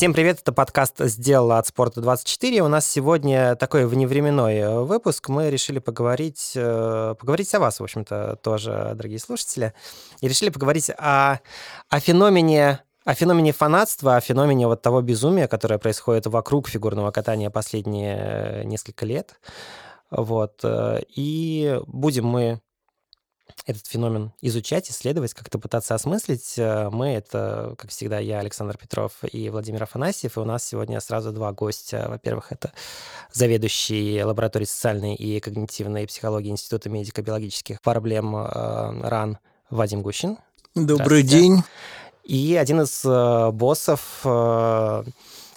Всем привет, это подкаст «Сделала от спорта 24». У нас сегодня такой вневременной э, выпуск. Мы решили поговорить, э, поговорить о вас, в общем-то, тоже, дорогие слушатели. И решили поговорить о, о феномене о феномене фанатства, о феномене вот того безумия, которое происходит вокруг фигурного катания последние э, несколько лет. Вот. И будем мы этот феномен изучать, исследовать, как-то пытаться осмыслить. Э, мы — это, как всегда, я, Александр Петров и Владимир Афанасьев, и у нас сегодня сразу два гостя. Во-первых, это заведующий лабораторией социальной и когнитивной психологии Института медико-биологических проблем э, РАН Вадим Гущин. Добрый день. И один из э, боссов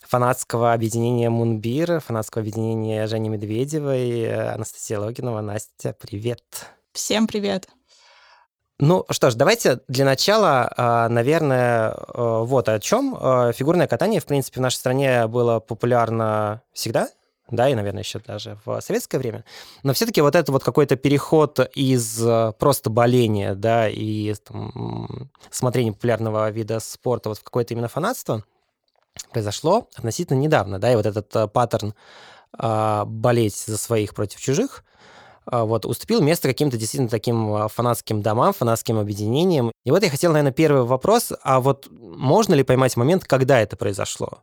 фанатского объединения Мунбир, фанатского объединения Жени Медведевой, Анастасия Логинова. Настя, привет. Всем привет. Ну что ж, давайте для начала, а, наверное, э, вот о чем. Э, фигурное катание, в принципе, в нашей стране было популярно всегда, да, и, наверное, еще даже в советское время. Но все-таки вот это вот какой-то переход из э, просто боления, да, и там, смотрения популярного вида спорта вот в какое-то именно фанатство произошло относительно недавно, да, и вот этот паттерн а, болеть за своих против чужих, вот, уступил место каким-то действительно таким а, фанатским домам, фанатским объединениям. И вот я хотел, наверное, первый вопрос, а вот можно ли поймать момент, когда это произошло?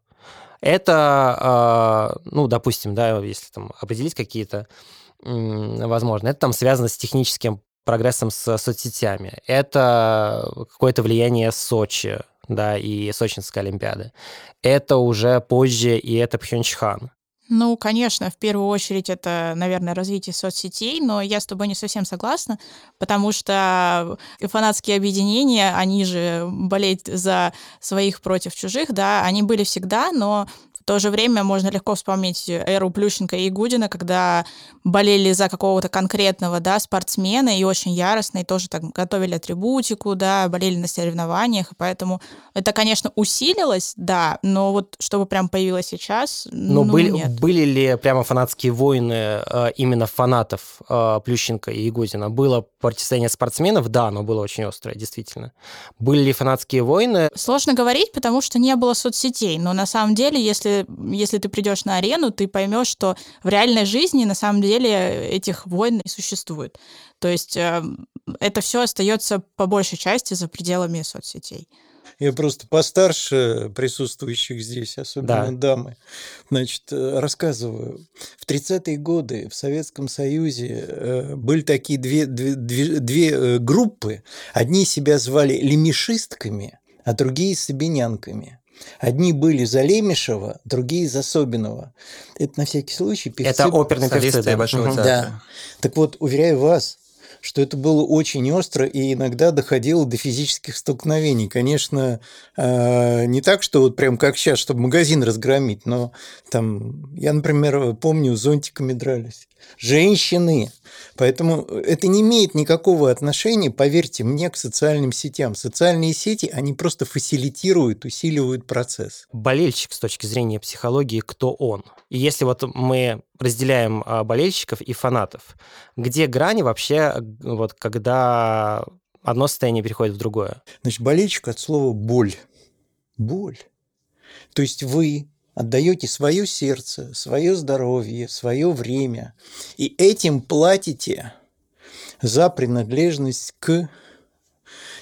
Это, а, ну, допустим, да, если там определить какие-то, возможно, это там связано с техническим прогрессом с соцсетями. Это какое-то влияние Сочи, да, и Сочинской Олимпиады. Это уже позже, и это Пхенчхан. Ну, конечно, в первую очередь это, наверное, развитие соцсетей, но я с тобой не совсем согласна, потому что фанатские объединения, они же болеть за своих против чужих, да, они были всегда, но в то же время можно легко вспомнить эру Плющенко и Гудина, когда болели за какого-то конкретного да, спортсмена и очень яростно, и тоже так готовили атрибутику, да, болели на соревнованиях, и поэтому это, конечно, усилилось, да, но вот чтобы прям появилось сейчас, но ну, были, нет. были ли прямо фанатские войны э, именно фанатов э, Плющенко и Гудина? Было противостояние спортсменов? Да, но было очень острое, действительно. Были ли фанатские войны? Сложно говорить, потому что не было соцсетей, но на самом деле, если если, если ты придешь на арену, ты поймешь, что в реальной жизни на самом деле этих войн не существует. То есть э, это все остается по большей части за пределами соцсетей. Я просто постарше присутствующих здесь, особенно да. дамы. Значит, э, рассказываю. В 30-е годы в Советском Союзе э, были такие две, две, две, две группы. Одни себя звали лемешистками, а другие сабинянками. Одни были за Лемешева, другие за Собинова. Это на всякий случай. Певцы... Это оперный певцы, да. Большого угу. Да. Так вот, уверяю вас, что это было очень остро и иногда доходило до физических столкновений. Конечно, э, не так, что вот прям как сейчас, чтобы магазин разгромить, но там, я, например, помню, зонтиками дрались. Женщины. Поэтому это не имеет никакого отношения, поверьте мне, к социальным сетям. Социальные сети, они просто фасилитируют, усиливают процесс. Болельщик с точки зрения психологии, кто он? И если вот мы разделяем а, болельщиков и фанатов, где грани вообще, вот когда одно состояние переходит в другое? Значит, болельщик от слова боль. Боль. То есть вы отдаете свое сердце, свое здоровье, свое время, и этим платите за принадлежность к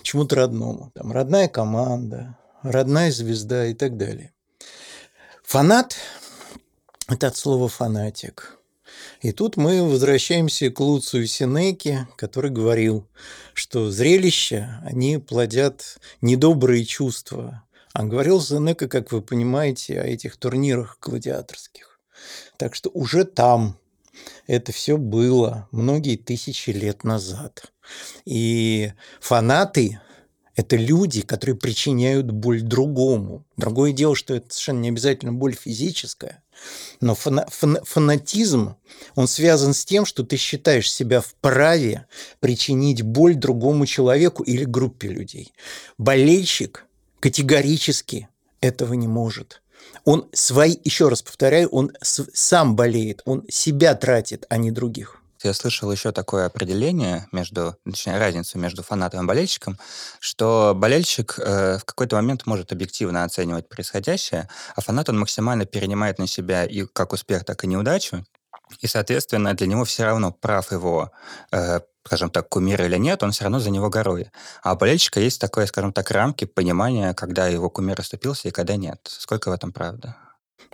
чему-то родному. Там родная команда, родная звезда и так далее. Фанат – это от слова «фанатик». И тут мы возвращаемся к Луцию Синеке, который говорил, что зрелища, они плодят недобрые чувства, а говорил Зенека, как вы понимаете, о этих турнирах гладиаторских. Так что уже там это все было многие тысячи лет назад. И фанаты – это люди, которые причиняют боль другому. Другое дело, что это совершенно не обязательно боль физическая, но фана фан фанатизм, он связан с тем, что ты считаешь себя вправе причинить боль другому человеку или группе людей. Болельщик категорически этого не может. Он свои, еще раз повторяю, он сам болеет, он себя тратит, а не других. Я слышал еще такое определение между, точнее, разницу между фанатом и болельщиком, что болельщик э, в какой-то момент может объективно оценивать происходящее, а фанат он максимально перенимает на себя и как успех, так и неудачу, и, соответственно, для него все равно прав его э, скажем так, кумир или нет, он все равно за него горой. А у болельщика есть такое, скажем так, рамки понимания, когда его кумир оступился и когда нет. Сколько в этом правды?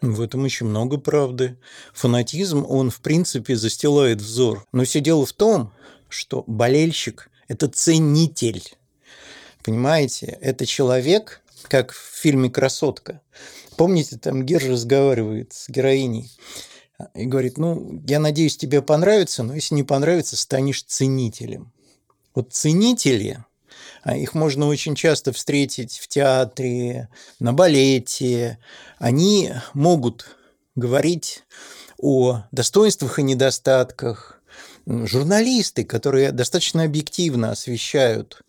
В этом очень много правды. Фанатизм, он, в принципе, застилает взор. Но все дело в том, что болельщик – это ценитель. Понимаете? Это человек, как в фильме «Красотка». Помните, там Гер разговаривает с героиней и говорит, ну, я надеюсь, тебе понравится, но если не понравится, станешь ценителем. Вот ценители, а их можно очень часто встретить в театре, на балете, они могут говорить о достоинствах и недостатках. Журналисты, которые достаточно объективно освещают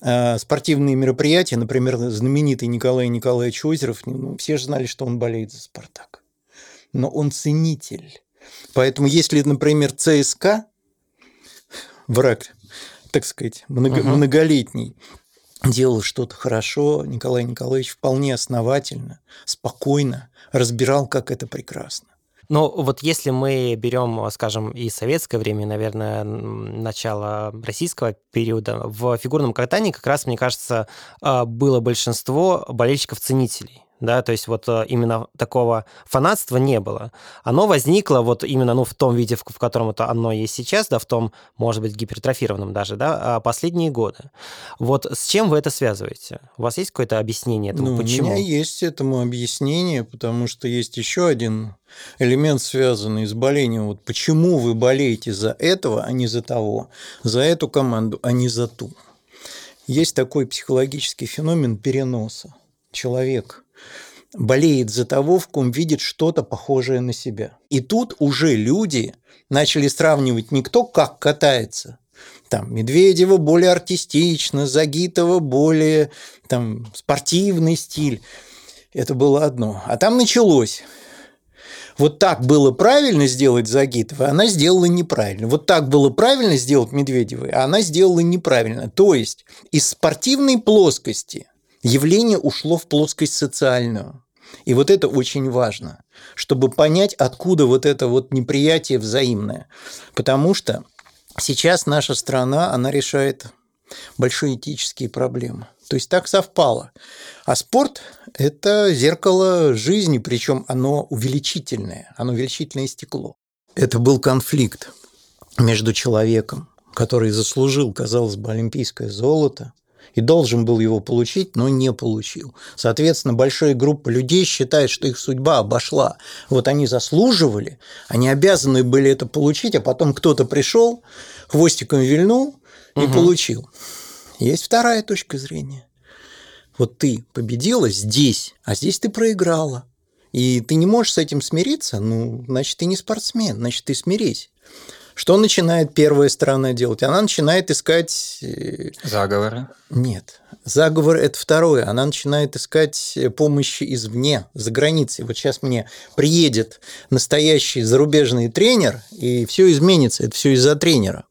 а, спортивные мероприятия, например, знаменитый Николай Николаевич Озеров, ну, все же знали, что он болеет за «Спартак» но он ценитель. Поэтому если, например, ЦСКА, враг, так сказать, много, угу. многолетний, делал что-то хорошо, Николай Николаевич вполне основательно, спокойно разбирал, как это прекрасно. Но вот если мы берем, скажем, и советское время, наверное, начало российского периода, в фигурном катании как раз, мне кажется, а, было большинство болельщиков-ценителей да, то есть вот э, именно такого фанатства не было. Оно возникло вот именно, ну, в том виде, в, котором это оно есть сейчас, да, в том, может быть, гипертрофированном даже, да, а последние годы. Вот с чем вы это связываете? У вас есть какое-то объяснение этому, ну, почему? У меня есть этому объяснение, потому что есть еще один элемент, связанный с болением. Вот почему вы болеете за этого, а не за того, за эту команду, а не за ту. Есть такой психологический феномен переноса. Человек болеет за того, в ком видит что-то похожее на себя. И тут уже люди начали сравнивать не кто как катается, там Медведева более артистично, Загитова более там, спортивный стиль. Это было одно. А там началось. Вот так было правильно сделать Загитова, она сделала неправильно. Вот так было правильно сделать Медведевой, а она сделала неправильно. То есть из спортивной плоскости явление ушло в плоскость социальную. И вот это очень важно, чтобы понять, откуда вот это вот неприятие взаимное. Потому что сейчас наша страна, она решает большие этические проблемы. То есть так совпало. А спорт – это зеркало жизни, причем оно увеличительное, оно увеличительное стекло. Это был конфликт между человеком, который заслужил, казалось бы, олимпийское золото, и должен был его получить, но не получил. Соответственно, большая группа людей считает, что их судьба обошла. Вот они заслуживали, они обязаны были это получить, а потом кто-то пришел, хвостиком вильнул и угу. получил. Есть вторая точка зрения. Вот ты победила здесь, а здесь ты проиграла. И ты не можешь с этим смириться, ну, значит, ты не спортсмен, значит, ты смирись. Что начинает первая сторона делать? Она начинает искать... Э, Заговоры? Нет. Заговор – это второе. Она начинает искать помощи извне, за границей. Вот сейчас мне приедет настоящий зарубежный тренер, и все изменится. Это все из-за тренера,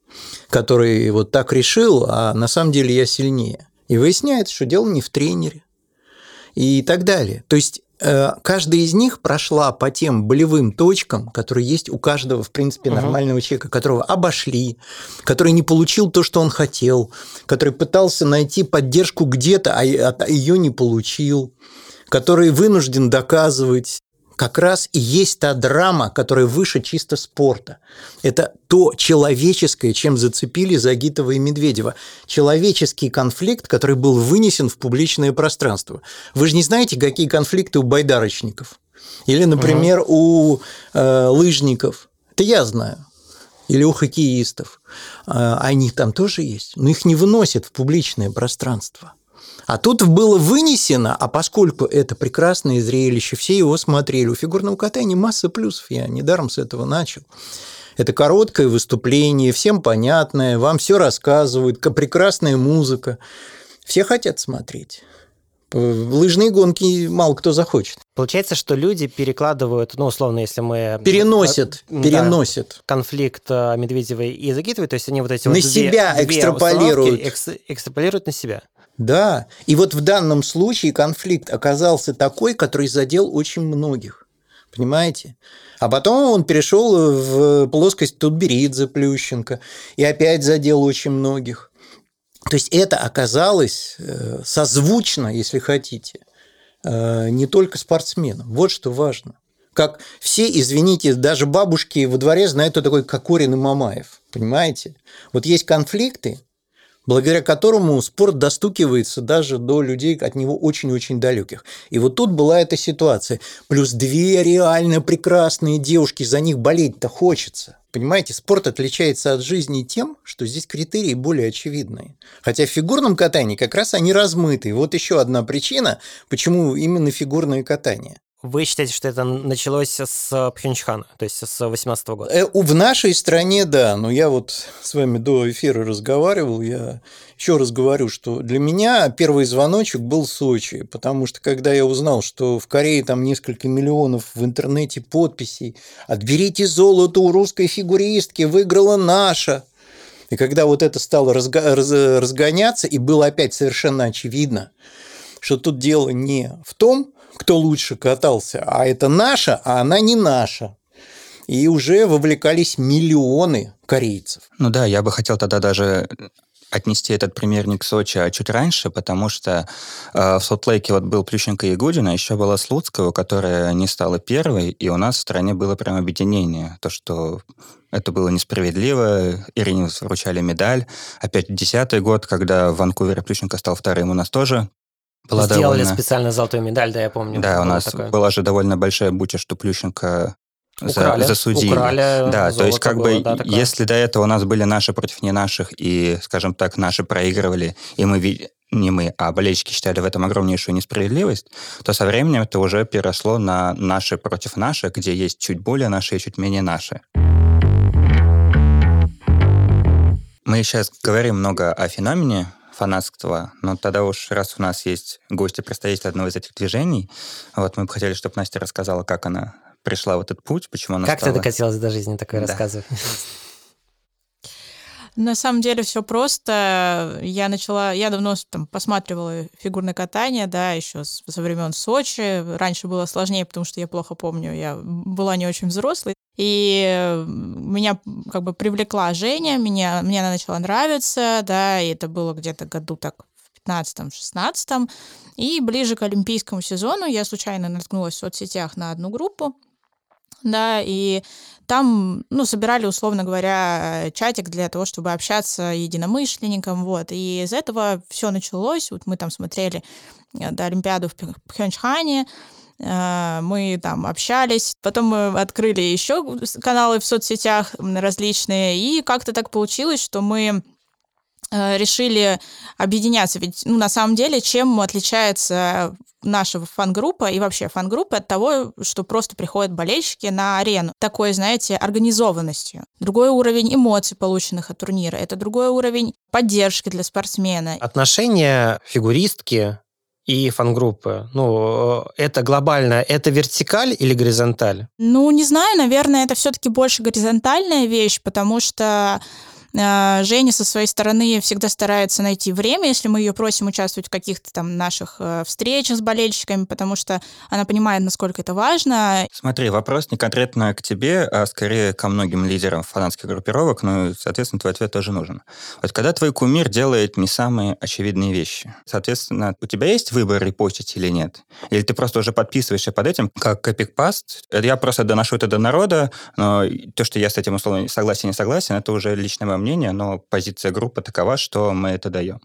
который вот так решил, а на самом деле я сильнее. И выясняется, что дело не в тренере и так далее. То есть каждая из них прошла по тем болевым точкам, которые есть у каждого, в принципе, нормального угу. человека, которого обошли, который не получил то, что он хотел, который пытался найти поддержку где-то, а ее не получил, который вынужден доказывать как раз и есть та драма, которая выше чисто спорта. Это то человеческое, чем зацепили Загитова и Медведева. Человеческий конфликт, который был вынесен в публичное пространство. Вы же не знаете, какие конфликты у байдарочников? Или, например, угу. у э, лыжников? Это я знаю. Или у хоккеистов. А они там тоже есть, но их не выносят в публичное пространство. А тут было вынесено, а поскольку это прекрасное зрелище, все его смотрели. У фигурного катания масса плюсов, я недаром с этого начал. Это короткое выступление, всем понятное, вам все рассказывают, прекрасная музыка. Все хотят смотреть. Лыжные гонки мало кто захочет. Получается, что люди перекладывают, ну, условно, если мы... Переносят, Да, переносят. конфликт э, Медведевой и Загитовой, то есть они вот эти На вот две- себя две экстраполируют. установки экс- экстраполируют на себя. Да, и вот в данном случае конфликт оказался такой, который задел очень многих. Понимаете? А потом он перешел в плоскость Тутберидзе, Плющенко, и опять задел очень многих. То есть это оказалось э, созвучно, если хотите, э, не только спортсменам. Вот что важно. Как все, извините, даже бабушки во дворе знают, кто такой Кокорин и Мамаев. Понимаете? Вот есть конфликты, благодаря которому спорт достукивается даже до людей от него очень-очень далеких. И вот тут была эта ситуация. Плюс две реально прекрасные девушки, за них болеть-то хочется. Понимаете, спорт отличается от жизни тем, что здесь критерии более очевидные. Хотя в фигурном катании как раз они размыты. Вот еще одна причина, почему именно фигурное катание. Вы считаете, что это началось с Пхенчхана, то есть с 18 года? Э, В нашей стране, да, но я вот с вами до эфира разговаривал, я еще раз говорю, что для меня первый звоночек был Сочи, потому что когда я узнал, что в Корее там несколько миллионов в интернете подписей «Отберите золото у русской фигуристки, выиграла наша», и когда вот это стало разго- раз- разгоняться, и было опять совершенно очевидно, что тут дело не в том, кто лучше катался, а это наша, а она не наша. И уже вовлекались миллионы корейцев. Ну да, я бы хотел тогда даже отнести этот пример не к Сочи, а чуть раньше, потому что э, в Солт-Лейке вот был Плющенко и Гудина, еще была Слуцкого, которая не стала первой, и у нас в стране было прям объединение. То, что это было несправедливо, Ирине вручали медаль. Опять десятый год, когда в Ванкувере Плющенко стал вторым, у нас тоже была Сделали довольно... специально золотую медаль, да, я помню. Да, у нас такое. была же довольно большая буча, что Плющенко за- Украли, засудили. украли Да, то есть как было, бы, да, такое. если до этого у нас были наши против не наших, и, скажем так, наши проигрывали, и мы ви- не мы, а болельщики считали в этом огромнейшую несправедливость, то со временем это уже переросло на наши против наших, где есть чуть более наши и чуть менее наши. Мы сейчас говорим много о феномене фанатства, но тогда уж раз у нас есть гости, представители одного из этих движений, вот мы бы хотели, чтобы Настя рассказала, как она пришла в этот путь, почему она Как стала... ты докатилась до жизни, такое Да. рассказывай. На самом деле все просто. Я начала, я давно там посматривала фигурное катание, да, еще со времен Сочи. Раньше было сложнее, потому что я плохо помню, я была не очень взрослой. И меня как бы привлекла Женя, меня, мне она начала нравиться, да, и это было где-то году так в 15-16. И ближе к олимпийскому сезону я случайно наткнулась в соцсетях на одну группу, да, и там, ну, собирали, условно говоря, чатик для того, чтобы общаться единомышленникам, вот, и из этого все началось, вот мы там смотрели э, да, Олимпиаду в Пх- Пхенчхане, э, мы там общались, потом мы открыли еще каналы в соцсетях различные, и как-то так получилось, что мы решили объединяться. Ведь, ну, на самом деле, чем отличается наша фан-группа и вообще фан-группа от того, что просто приходят болельщики на арену. Такой, знаете, организованностью. Другой уровень эмоций, полученных от турнира. Это другой уровень поддержки для спортсмена. Отношения фигуристки и фан-группы, ну, э, это глобально, это вертикаль или горизонталь? Ну, не знаю, наверное, это все-таки больше горизонтальная вещь, потому что э, Женя со своей стороны всегда старается найти время, если мы ее просим участвовать в каких-то там наших э, встречах с болельщиками, потому что она понимает, насколько это важно. Смотри, вопрос не конкретно к тебе, а скорее ко многим лидерам фанатских группировок, и, соответственно, твой ответ тоже нужен. Вот когда твой кумир делает не самые очевидные вещи, соответственно, у тебя есть выбор репостить или нет? Или ты просто уже подписываешься под этим, как эпикпаст? Я просто доношу это до народа, но то, что я с этим условно согласен, не согласен, это уже личное мое мнение, но позиция группы такова, что мы это даем.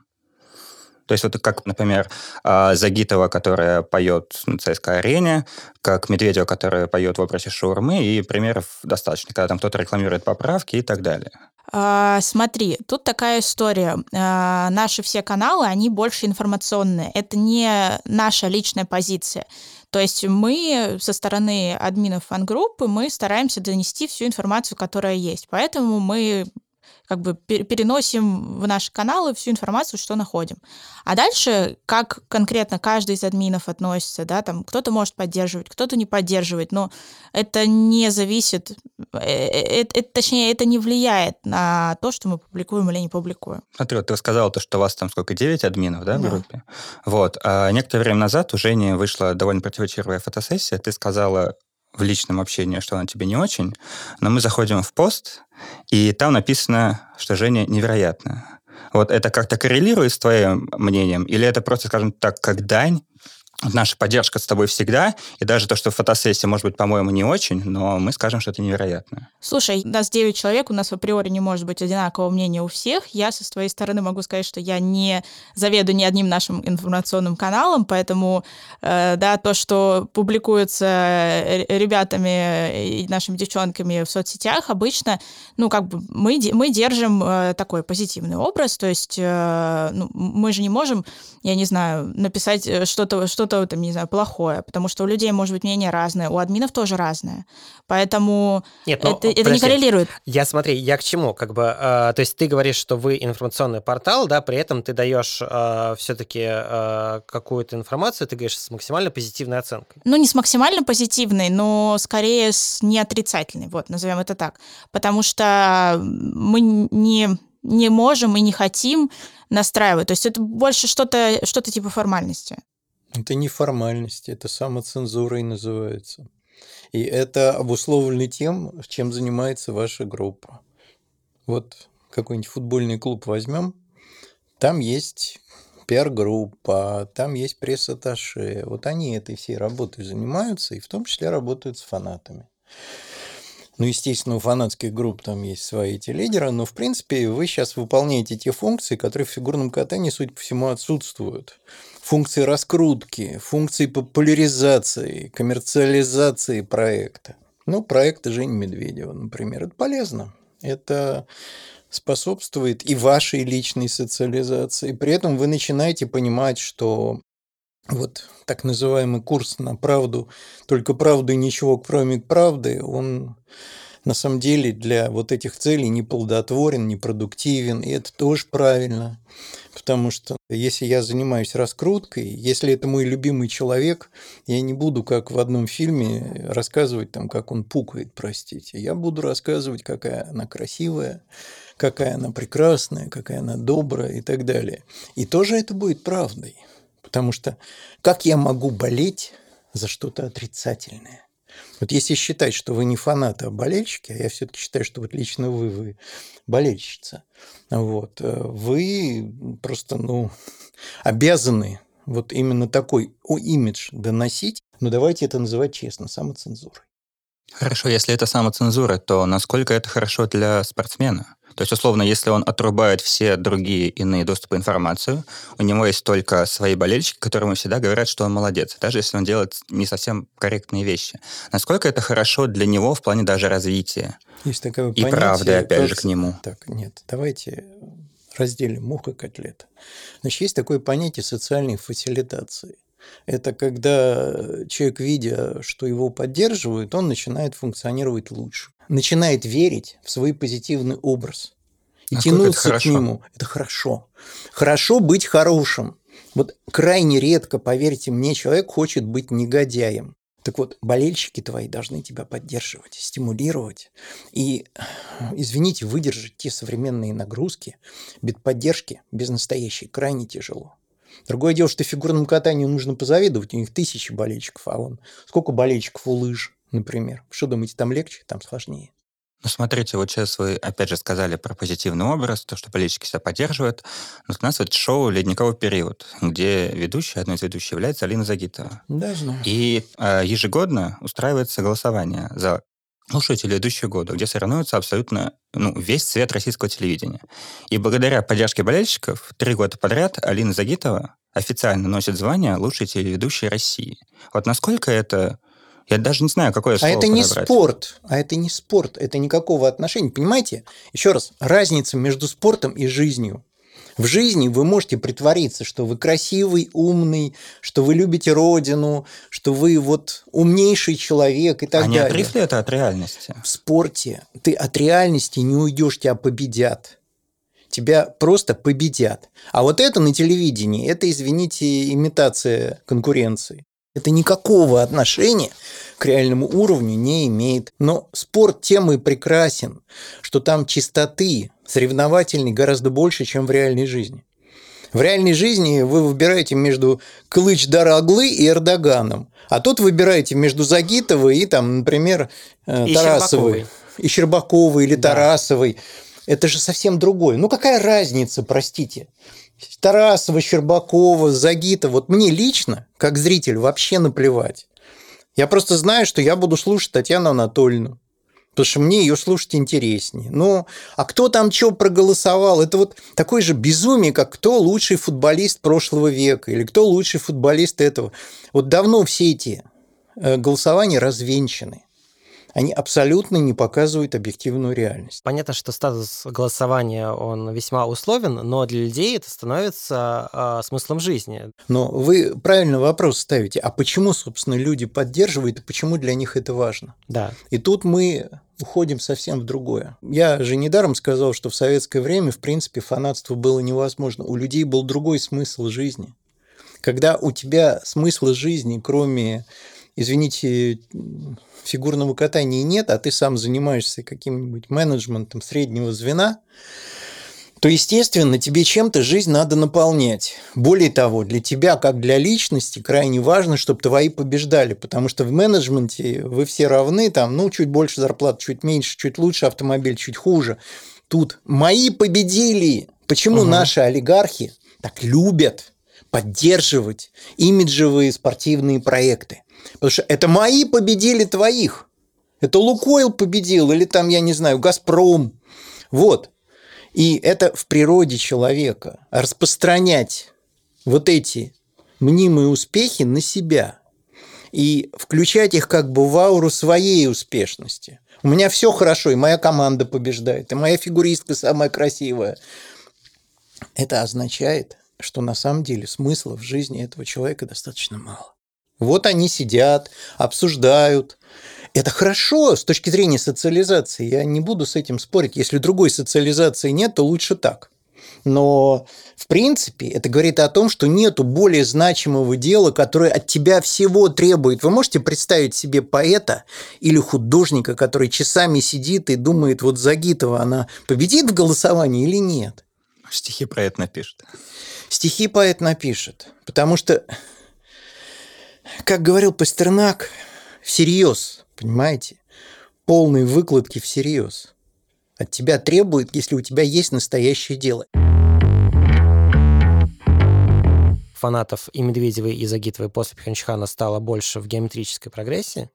То есть вот как, например, а, Загитова, которая поет на ЦСКА-арене, как Медведева, которая поет в образе шаурмы, и примеров достаточно, когда там кто-то рекламирует поправки и так далее. А, смотри, тут такая история. А, наши все каналы, они больше информационные. Это не наша личная позиция. То есть мы со стороны админов фан-группы, мы стараемся донести всю информацию, которая есть. Поэтому мы как бы переносим в наши каналы всю информацию, что находим. А дальше, как конкретно каждый из админов относится, да, там кто-то может поддерживать, кто-то не поддерживать, но это не зависит, это, э, э, точнее, это не влияет на то, что мы публикуем или не публикуем. Смотри, вот ты сказала то, что у вас там сколько, 9 админов, да, в да. группе? Вот. А некоторое время назад у Жени вышла довольно противоречивая фотосессия, ты сказала в личном общении, что она тебе не очень, но мы заходим в пост, и там написано, что Женя невероятная. Вот это как-то коррелирует с твоим мнением, или это просто, скажем так, как дань наша поддержка с тобой всегда, и даже то, что фотосессия, может быть, по-моему, не очень, но мы скажем, что это невероятно. Слушай, нас 9 человек, у нас в априори не может быть одинакового мнения у всех. Я со своей стороны могу сказать, что я не заведую ни одним нашим информационным каналом, поэтому, э, да, то, что публикуется э, ребятами и нашими девчонками в соцсетях, обычно, ну, как бы мы, мы держим э, такой позитивный образ, то есть э, ну, мы же не можем, я не знаю, написать э, что-то, что что-то, там, не знаю, плохое, потому что у людей может быть мнение разное, у админов тоже разное. Поэтому Нет, ну, это, это не коррелирует. Я смотри, я к чему? Как бы, э, то есть ты говоришь, что вы информационный портал, да, при этом ты даешь э, все-таки э, какую-то информацию, ты говоришь, с максимально позитивной оценкой. Ну, не с максимально позитивной, но скорее с неотрицательной, вот, назовем это так. Потому что мы не не можем и не хотим настраивать. То есть это больше что-то что типа формальности. Это не формальность, это самоцензура и называется. И это обусловлено тем, чем занимается ваша группа. Вот какой-нибудь футбольный клуб возьмем, там есть пиар-группа, там есть пресс-атташе. Вот они этой всей работой занимаются, и в том числе работают с фанатами. Ну, естественно, у фанатских групп там есть свои эти лидеры, но, в принципе, вы сейчас выполняете те функции, которые в фигурном катании, судя по всему, отсутствуют функции раскрутки, функции популяризации, коммерциализации проекта. Ну, проект Жени Медведева, например, это полезно. Это способствует и вашей личной социализации. При этом вы начинаете понимать, что вот так называемый курс на правду, только правду и ничего кроме правды, он на самом деле для вот этих целей не плодотворен, не продуктивен, и это тоже правильно. Потому что если я занимаюсь раскруткой, если это мой любимый человек, я не буду, как в одном фильме, рассказывать, там, как он пукает, простите. Я буду рассказывать, какая она красивая, какая она прекрасная, какая она добрая и так далее. И тоже это будет правдой. Потому что как я могу болеть за что-то отрицательное? Вот если считать, что вы не фанаты, а болельщики, а я все-таки считаю, что вот лично вы, вы болельщица, вот, э, вы просто, ну, обязаны вот именно такой имидж доносить, но давайте это называть честно, самоцензурой. Хорошо, если это самоцензура, то насколько это хорошо для спортсмена? То есть, условно, если он отрубает все другие иные доступы информации, у него есть только свои болельщики, которым всегда говорят, что он молодец, даже если он делает не совсем корректные вещи. Насколько это хорошо для него в плане даже развития? Есть такое и правды, опять же, к нему. Так, нет, давайте разделим мух и котлет. Значит, есть такое понятие социальной фасилитации. Это когда человек, видя, что его поддерживают, он начинает функционировать лучше начинает верить в свой позитивный образ и Насколько тянуться к нему. Это хорошо. Хорошо быть хорошим. Вот крайне редко, поверьте мне, человек хочет быть негодяем. Так вот, болельщики твои должны тебя поддерживать, стимулировать и, извините, выдержать те современные нагрузки без поддержки, без настоящей, крайне тяжело. Другое дело, что фигурному катанию нужно позавидовать, у них тысячи болельщиков, а он сколько болельщиков у лыж? например. Что думаете, там легче, там сложнее? Ну, смотрите, вот сейчас вы опять же сказали про позитивный образ, то, что политики себя поддерживают. Но у нас вот шоу «Ледниковый период», где ведущая, одной из ведущих является Алина Загитова. Да, знаю. И э, ежегодно устраивается голосование за слушателей ведущего года, где соревнуются абсолютно ну, весь цвет российского телевидения. И благодаря поддержке болельщиков три года подряд Алина Загитова официально носит звание лучшей телеведущей России. Вот насколько это я даже не знаю, какое слово А это не подобрать. спорт. А это не спорт. Это никакого отношения. Понимаете? Еще раз. Разница между спортом и жизнью. В жизни вы можете притвориться, что вы красивый, умный, что вы любите родину, что вы вот умнейший человек и так а не далее. отрыв ли это от реальности? В спорте ты от реальности не уйдешь, тебя победят. Тебя просто победят. А вот это на телевидении, это, извините, имитация конкуренции. Это никакого отношения к реальному уровню не имеет. Но спорт тем и прекрасен, что там чистоты соревновательной гораздо больше, чем в реальной жизни. В реальной жизни вы выбираете между Клыч Дараглы и Эрдоганом. А тут выбираете между Загитовой и, там, например, э, И Тарасовой. Щербаковой. И Щербаковой или Да. Тарасовой. Это же совсем другое. Ну, какая разница, простите? Тарасова, Щербакова, Загита. Вот мне лично, как зритель, вообще наплевать. Я просто знаю, что я буду слушать Татьяну Анатольевну. Потому что мне ее слушать интереснее. Ну, а кто там что проголосовал? Это вот такое же безумие, как кто лучший футболист прошлого века или кто лучший футболист этого. Вот давно все эти э, голосования развенчаны. Они абсолютно не показывают объективную реальность. Понятно, что статус голосования, он весьма условен, но для людей это становится а, смыслом жизни. Но вы правильно вопрос ставите. А почему, собственно, люди поддерживают и почему для них это важно? Да. И тут мы уходим совсем в другое. Я же недаром сказал, что в советское время, в принципе, фанатство было невозможно. У людей был другой смысл жизни. Когда у тебя смысла жизни, кроме, извините, фигурного катания нет, а ты сам занимаешься каким-нибудь менеджментом среднего звена, то, естественно, тебе чем-то жизнь надо наполнять. Более того, для тебя, как для личности, крайне важно, чтобы твои побеждали, потому что в менеджменте вы все равны, там, ну, чуть больше зарплат, чуть меньше, чуть лучше автомобиль, чуть хуже. Тут мои победили. Почему Мгм. наши олигархи так любят поддерживать имиджевые спортивные проекты? Потому что это мои победили твоих. Это Лукойл победил, или там, я не знаю, Газпром. Вот. И это в природе человека. Распространять вот эти мнимые успехи на себя и включать их как бы в ауру своей успешности. У меня все хорошо, и моя команда побеждает, и моя фигуристка самая красивая. Это означает, что на самом деле смысла в жизни этого человека достаточно мало. Вот они сидят, обсуждают. Это хорошо с точки зрения социализации. Я не буду с этим спорить. Если другой социализации нет, то лучше так. Но, в принципе, это говорит о том, что нету более значимого дела, которое от тебя всего требует. Вы можете представить себе поэта или художника, который часами сидит и думает, вот Загитова, она победит в голосовании или нет? Стихи про это напишет. Стихи поэт напишет, потому что, как говорил Пастернак, всерьез, понимаете, полные выкладки всерьез от тебя требует, если у тебя есть настоящее дело. Фанатов и Медведевой, и Загитовой после Пхенчхана стало больше в геометрической прогрессии.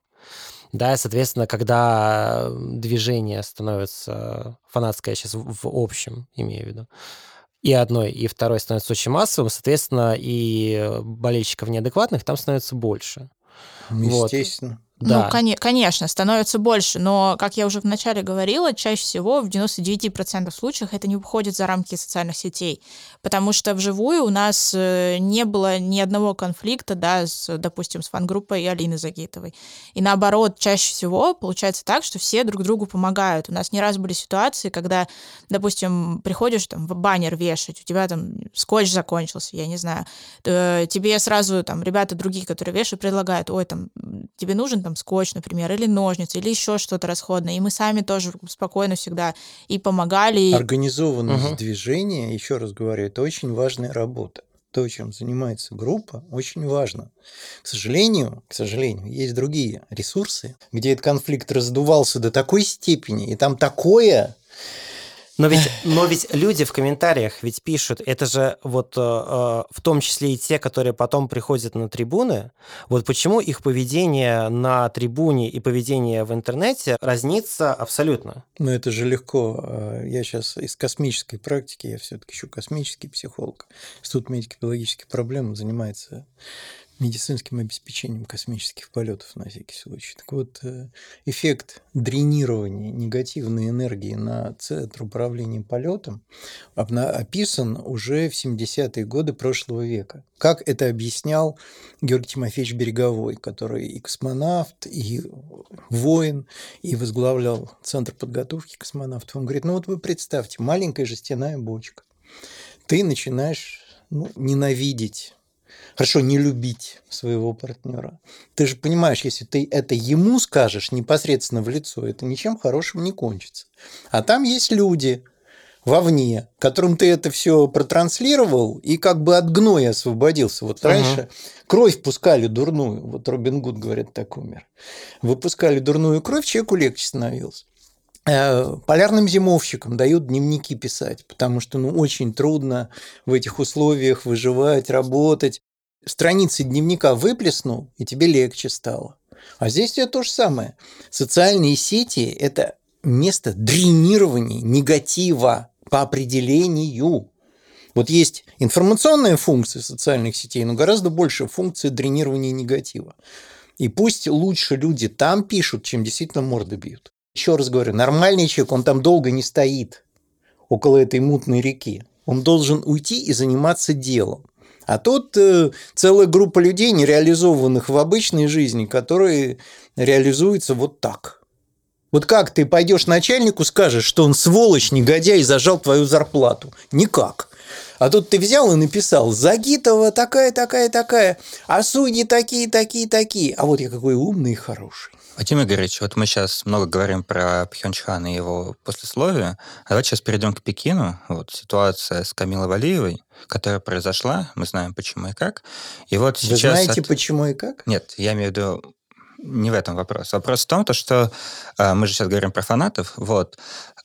Да, соответственно, когда движение становится фанатское сейчас в в общем, имею в виду, и одной, и второй становится очень массовым, соответственно, и болельщиков неадекватных там становится больше. Вот. Естественно. Да. Ну, коне- конечно, становится больше, но, как я уже вначале говорила, чаще всего в 99% случаев это не выходит за рамки социальных сетей, потому что вживую у нас э, не было ни одного конфликта, да, с, допустим, с фан-группой Алины Загитовой. И наоборот, чаще всего получается так, что все друг другу помогают. У нас не раз были ситуации, когда, допустим, приходишь там в баннер вешать, у тебя там скотч закончился, я не знаю, э, тебе сразу там ребята другие, которые вешают, предлагают, ой, там, тебе нужен там скотч, например, или ножницы, или еще что-то расходное. И мы сами тоже спокойно всегда и помогали. Организованность Мгм. движения, еще раз говорю, это очень важная работа. То, чем занимается группа, очень важно. К сожалению, к сожалению, есть другие ресурсы, где этот конфликт раздувался до такой степени, и там такое Но ведь, но ведь люди в комментариях ведь пишут, это же вот э, э, в том числе и те, которые потом приходят на трибуны, вот почему их поведение на трибуне и поведение в интернете разнится абсолютно. Ну, это же легко. А, Я сейчас из космической практики, я все-таки еще космический психолог. Институт медико-биологических проблем занимается медицинским обеспечением космических полетов на всякий случай. Так вот, э, эффект дренирования негативной энергии на центр управления полетом описан уже в 70-е годы прошлого века. Как это объяснял Георгий Тимофеевич Береговой, который и космонавт, и воин, и возглавлял Центр подготовки космонавтов. Он говорит, ну вот вы представьте, маленькая жестяная бочка. Ты начинаешь ну, ненавидеть хорошо не любить своего партнера. Ты же понимаешь, если ты это ему скажешь непосредственно в лицо, это ничем хорошим не кончится. А там есть люди вовне, которым ты это все протранслировал и как бы от гноя освободился. Вот раньше кровь пускали дурную, вот Робин Гуд, говорят, так умер. Выпускали дурную кровь, человеку легче становилось э, полярным зимовщикам дают дневники писать, потому что ну, очень трудно в этих условиях выживать, работать страницы дневника выплеснул, и тебе легче стало. А здесь все то же самое. Социальные сети – это место дренирования негатива по определению. Вот есть информационная функция социальных сетей, но гораздо больше функция дренирования негатива. И пусть лучше люди там пишут, чем действительно морды бьют. Еще раз говорю, нормальный человек, он там долго не стоит около этой мутной реки. Он должен уйти и заниматься делом. А тут э, целая группа людей, нереализованных в обычной жизни, которые реализуются вот так. Вот как ты пойдешь начальнику, скажешь, что он сволочь, негодяй, зажал твою зарплату? Никак. А тут ты взял и написал, Загитова такая, такая, такая, а судьи такие, такие, такие. А вот я какой умный и хороший. Вадим Игоревич, вот мы сейчас много говорим про Пхенчхан и его послесловие, а давайте сейчас перейдем к Пекину. Вот ситуация с Камилой Валиевой, которая произошла, мы знаем почему и как. И вот Вы сейчас... знаете от... почему и как? Нет, я имею в виду не в этом вопрос. Вопрос в том, то, что э, мы же сейчас говорим про фанатов. Вот.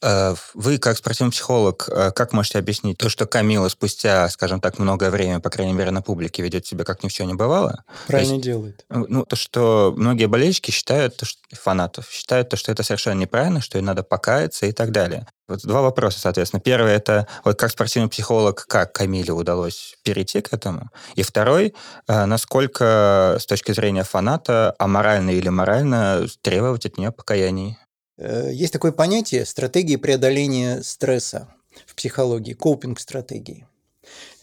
Э, вы, как спортивный психолог, э, как можете объяснить то, что Камила спустя, скажем так, многое время, по крайней мере, на публике ведет себя как ни в чем не бывало? Правильно есть, делает. Ну, то, что многие болельщики считают, фанатов, считают, то, что это совершенно неправильно, что ей надо покаяться и так далее. Вот два вопроса, соответственно. Первый – это вот как спортивный психолог, как Камиле удалось перейти к этому? И второй э, – насколько с точки зрения фаната аморально или морально требовать от нее покаяний? Э, есть такое понятие стратегии преодоления стресса в психологии, копинг-стратегии.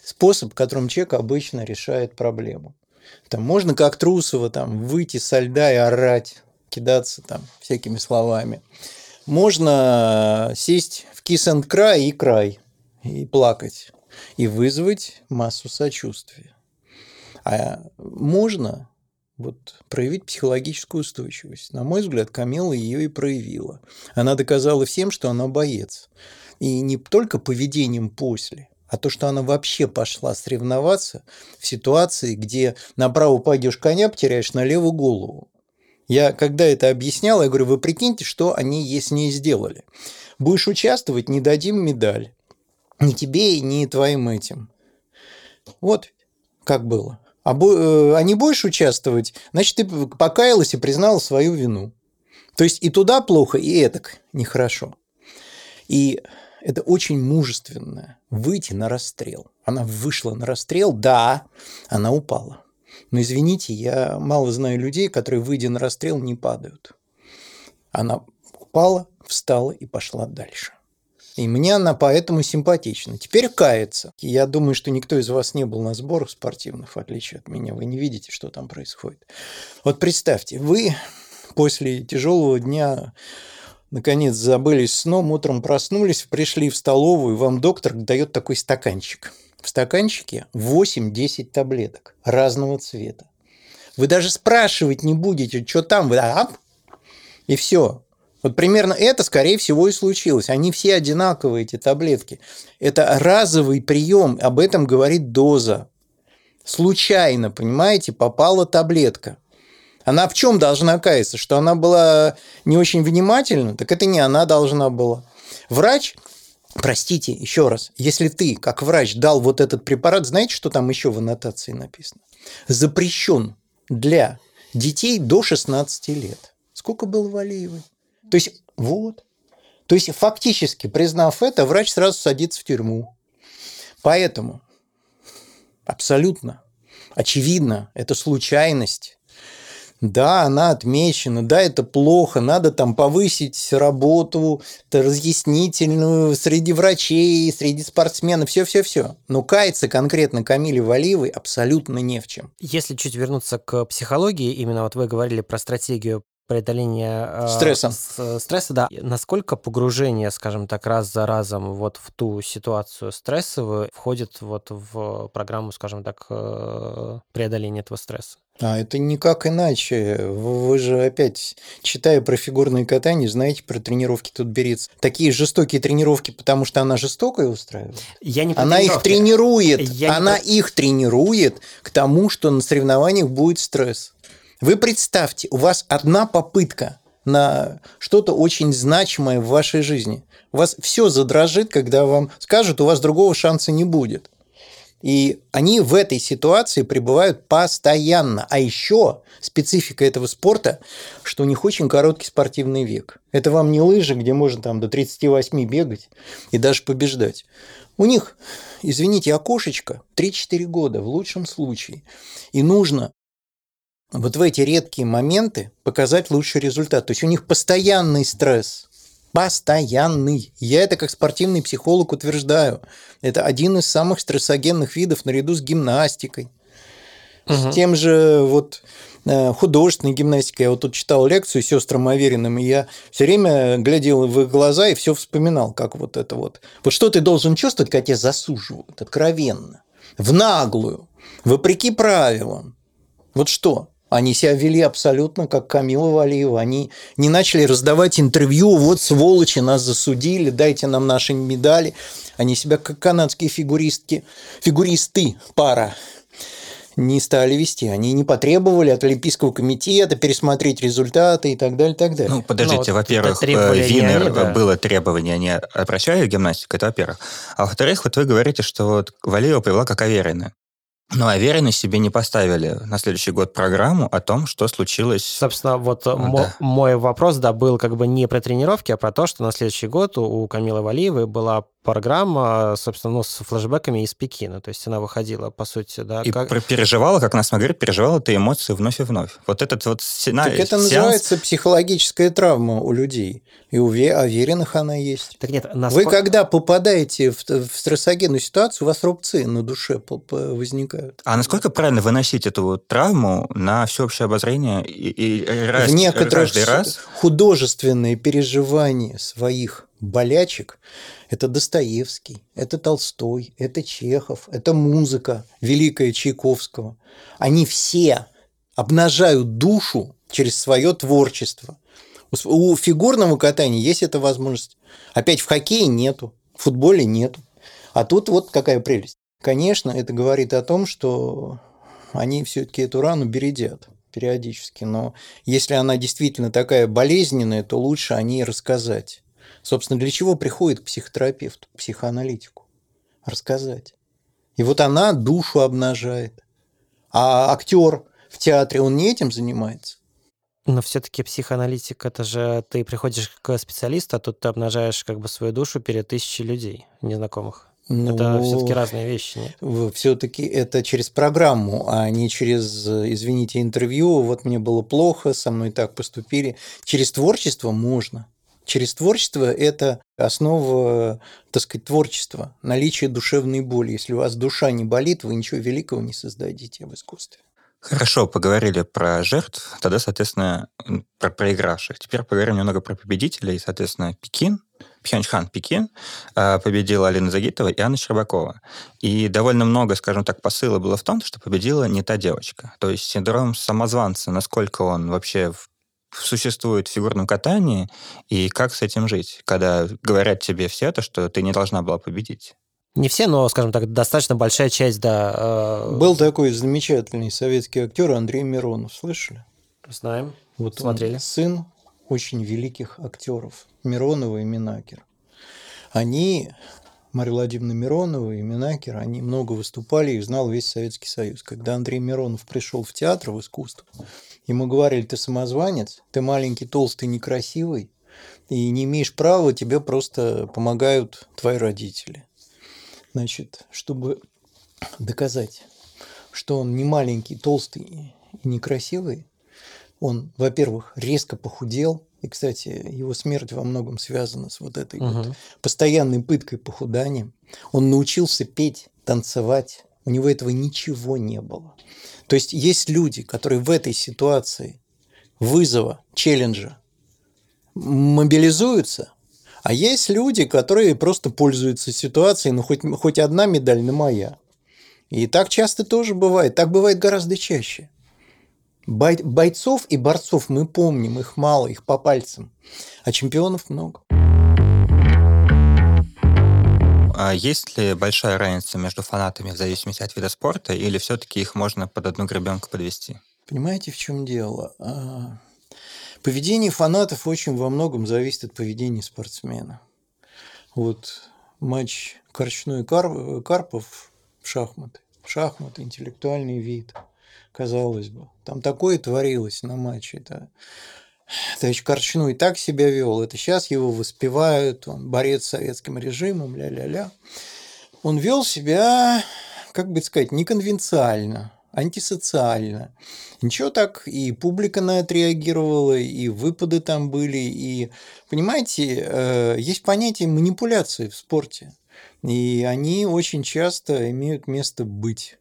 Способ, которым человек обычно решает проблему. Там можно как Трусова там, выйти со льда и орать, кидаться там всякими словами. Можно сесть в cry и край, и плакать, и вызвать массу сочувствия. А можно вот проявить психологическую устойчивость. На мой взгляд, Камила ее и проявила. Она доказала всем, что она боец. И не только поведением после, а то, что она вообще пошла соревноваться в ситуации, где направо пойдешь коня, потеряешь налево голову. Я когда это объяснял, я говорю, вы прикиньте, что они ей с ней сделали. Будешь участвовать, не дадим медаль. Ни тебе, ни твоим этим. Вот как было а, бо, а не будешь участвовать, значит, ты покаялась и признала свою вину. То есть и туда плохо, и этак нехорошо. И это очень мужественно выйти на расстрел. Она вышла на расстрел, да, она упала. Но извините, я мало знаю людей, которые, выйдя на расстрел, не падают. Она упала, встала и пошла дальше. И мне она поэтому симпатична. Теперь кается. Я думаю, что никто из вас не был на сборах спортивных, в отличие от меня. Вы не видите, что там происходит. Вот представьте, вы после тяжелого дня наконец забылись сном, утром проснулись, пришли в столовую, вам доктор дает такой стаканчик. В стаканчике 8-10 таблеток разного цвета. Вы даже спрашивать не будете, что там, вы а? и все. Вот примерно это, скорее всего, и случилось. Они все одинаковые, эти таблетки. Это разовый прием, об этом говорит доза. Случайно, понимаете, попала таблетка. Она в чем должна каяться? Что она была не очень внимательна? Так это не она должна была. Врач, простите, еще раз, если ты, как врач, дал вот этот препарат, знаете, что там еще в аннотации написано? Запрещен для детей до 16 лет. Сколько было Валиевой? То есть, вот. То есть, фактически, признав это, врач сразу садится в тюрьму. Поэтому абсолютно Очевидно, это случайность. Да, она отмечена, да, это плохо, надо там повысить работу разъяснительную среди врачей, среди спортсменов, все-все-все. Но каяться конкретно Камиле Валиевой абсолютно не в чем. Если чуть вернуться к психологии, именно вот вы говорили про стратегию преодоления э, Стресса. с- стресса, да. Насколько погружение, скажем так, раз за разом вот в ту ситуацию стрессовую входит вот в программу, скажем так, э, преодоления этого стресса? А это никак иначе. Вы же опять, читая про фигурное катание, знаете про тренировки тут берется. Такие жестокие тренировки, потому что она жестокая устраивает. Я не Она их тренирует. Я не Она про- их тренирует к тому, что на соревнованиях будет стресс. Вы представьте, у вас одна попытка на что-то очень значимое в вашей жизни. У вас все задрожит, когда вам скажут, у вас другого шанса не будет. И они в этой ситуации пребывают постоянно. А еще специфика этого спорта, что у них очень короткий спортивный век. Это вам не лыжи, где можно там до 38 бегать и даже побеждать. У них, извините, окошечко 3-4 года в лучшем случае. И нужно вот в эти редкие моменты показать лучший результат. То есть у них постоянный стресс. Постоянный. Я это как спортивный психолог утверждаю. Это один из самых стрессогенных видов наряду с гимнастикой. Мгм. С тем же вот э, художественной гимнастикой. Я вот тут читал лекцию сестрам Авериным, и я все время глядел в их глаза и все вспоминал, как вот это вот. Вот что ты должен чувствовать, когда тебя засуживают откровенно, в наглую, вопреки правилам. Вот что? Они себя вели абсолютно как Камила Валиева. Они не начали раздавать интервью, вот сволочи, нас засудили, дайте нам наши медали. Они себя как канадские фигуристки, фигуристы, пара, не стали вести. Они не потребовали от Олимпийского комитета пересмотреть результаты и так далее, и так далее. Ну, подождите, Ну, вот во-первых, э, не Винер они, да. было требование не обращали в гимнастику, это во-первых. А во-вторых, вот вы говорите, что вот Валиева повела как Аверина. Но Аверины себе не поставили на следующий год программу о том, что случилось. Собственно, вот Ну, мо- да. мой вопрос, да, был как бы не про тренировки, а про то, что на следующий год у, у Камилы Валиевой была программа, собственно, ну, с флешбеками из Пекина. То есть она выходила, по сути, да, И как... переживала, как нас говорит, переживала эти эмоции вновь и вновь. Вот этот вот сена- так это сеанс- называется психологическая травма у людей. И у Ве- Авериных она есть. Так нет, Вы насколько... когда попадаете в, в стрессогенную ситуацию, у вас рубцы на душе возникают. А насколько правильно выносить эту вот травму на всеобщее обозрение и, и раз- в некоторых раз? художественные переживания своих болячек это Достоевский, это Толстой, это Чехов, это музыка великая Чайковского. Они все обнажают душу через свое творчество. У фигурного катания есть эта возможность. Опять в хоккее нету, в футболе нету. А тут вот какая прелесть. Конечно, это говорит о том, что они все-таки эту рану бередят периодически, но если она действительно такая болезненная, то лучше о ней рассказать. Собственно, для чего приходит к психотерапевту, к психоаналитику? Рассказать. И вот она душу обнажает. А актер в театре, он не этим занимается? Но все-таки психоаналитик, это же ты приходишь к специалисту, а тут ты обнажаешь как бы свою душу перед тысячей людей незнакомых. Это Ну, все-таки разные вещи, нет? все-таки это через программу, а не через, извините, интервью. Вот мне было плохо, со мной так поступили. Через творчество можно. Через творчество это основа, так сказать, творчества, наличие душевной боли. Если у вас душа не болит, вы ничего великого не создадите в искусстве. Хорошо, поговорили про жертв, тогда, соответственно, про проигравших. Теперь поговорим немного про победителей. Соответственно, Пекин, Пхенчхан, Пекин э, победила Алина Загитова и Анна Щербакова. И довольно много, скажем так, посыла было в том, что победила не та девочка. То есть синдром самозванца, насколько он вообще в- существует в фигурном катании, и как с этим жить, когда говорят тебе все то, что ты не должна была победить. Не все, но, скажем так, достаточно большая часть, да. э, Был такой замечательный советский актер Андрей Миронов, слышали? Знаем. Вот он Смотрели. сын очень великих актеров Миронова и Минакер. Они, Марья Владимировна Миронова и Минакер, они много выступали, их знал весь Советский Союз. Когда Андрей Миронов пришел в театр, в искусство, ему говорили, ты самозванец, ты маленький, толстый, некрасивый, и не имеешь права, тебе просто помогают твои родители. Значит, чтобы доказать, что он не маленький, толстый и некрасивый. Он, во-первых, резко похудел, и, кстати, его смерть во многом связана с вот этой Мгм. вот постоянной пыткой похуданием. Он научился петь, танцевать. У него этого ничего не было. То есть есть люди, которые в этой ситуации вызова, челленджа мобилизуются, а есть люди, которые просто пользуются ситуацией, ну хоть, хоть одна медаль на моя. И так часто тоже бывает. Так бывает гораздо чаще. Бой- бойцов и борцов мы помним, их мало, их по пальцам. А чемпионов много. А есть ли большая разница между фанатами в зависимости от вида спорта, или все-таки их можно под одну гребенку подвести? Понимаете, в чем дело? А, Поведение фанатов очень во многом зависит от поведения спортсмена. Вот матч Корчной Кар- Карпов в шахматы. Шахматы, интеллектуальный вид, казалось бы. Там такое творилось на матче. Это Товарищ Корчной так себя вел, это сейчас его воспевают, он борец с советским режимом, ля-ля-ля. Он вел себя, как бы сказать, неконвенциально, антисоциально. Ничего так, и публика на это реагировала, и выпады там были, и, понимаете, э, есть понятие манипуляции в спорте, и они очень часто имеют место быть.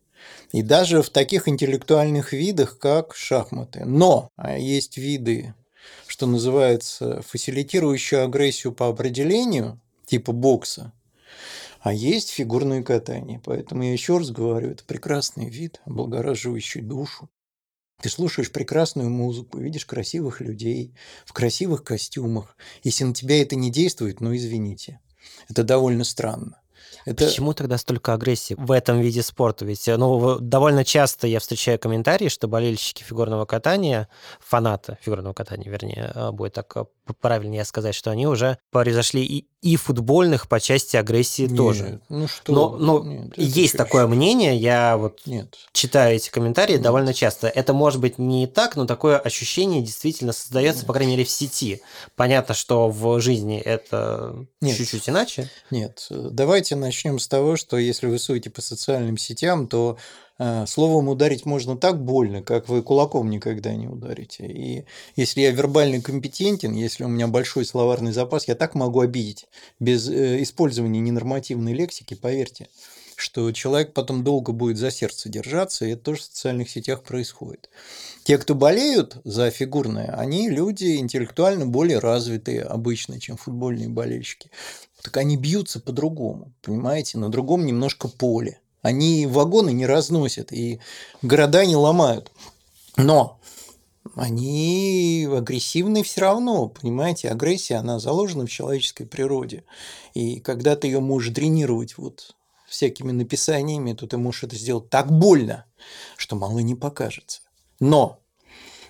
И даже в таких интеллектуальных видах, как шахматы. Но а есть виды, что называется, фасилитирующую агрессию по определению, типа бокса, а есть фигурное катание. Поэтому я еще раз говорю, это прекрасный вид, облагораживающий душу. Ты слушаешь прекрасную музыку, видишь красивых людей в красивых костюмах. Если на тебя это не действует, ну извините. Это довольно странно. Это... Почему тогда столько агрессии в этом виде спорта? Ведь ну, в- довольно часто я встречаю комментарии, что болельщики фигурного катания, фанаты фигурного катания, вернее, а, будет так п- правильнее сказать, что они уже превзошли и, и футбольных по части агрессии Нет, тоже. Ну что? Но, но Нет, есть чушь. такое мнение, я вот Нет. читаю эти комментарии Нет. довольно часто. Это может быть не так, но такое ощущение действительно создается, по крайней мере, в сети. Понятно, что в жизни это Нет. чуть-чуть иначе. Нет, давайте начнем с того, что если вы суете по социальным сетям, то словом ударить можно так больно, как вы кулаком никогда не ударите. И если я вербально компетентен, если у меня большой словарный запас, я так могу обидеть без э, использования ненормативной лексики, поверьте, что человек потом долго будет за сердце держаться, и это тоже в социальных сетях происходит. Те, кто болеют за фигурное, они люди интеллектуально более развитые обычно, чем футбольные болельщики. Так они бьются по-другому, понимаете, на другом немножко поле. Они вагоны не разносят и города не ломают. Но они агрессивны все равно, понимаете, агрессия, она заложена в человеческой природе. И когда ты ее можешь дренировать вот всякими написаниями, то ты можешь это сделать так больно, что мало не покажется. Но,